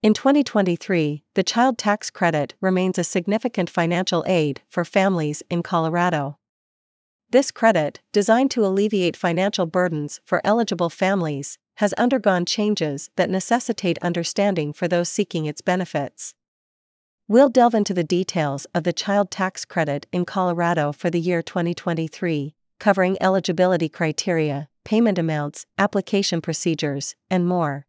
In 2023, the child tax credit remains a significant financial aid for families in Colorado. This credit, designed to alleviate financial burdens for eligible families, has undergone changes that necessitate understanding for those seeking its benefits. We'll delve into the details of the child tax credit in Colorado for the year 2023, covering eligibility criteria, payment amounts, application procedures, and more.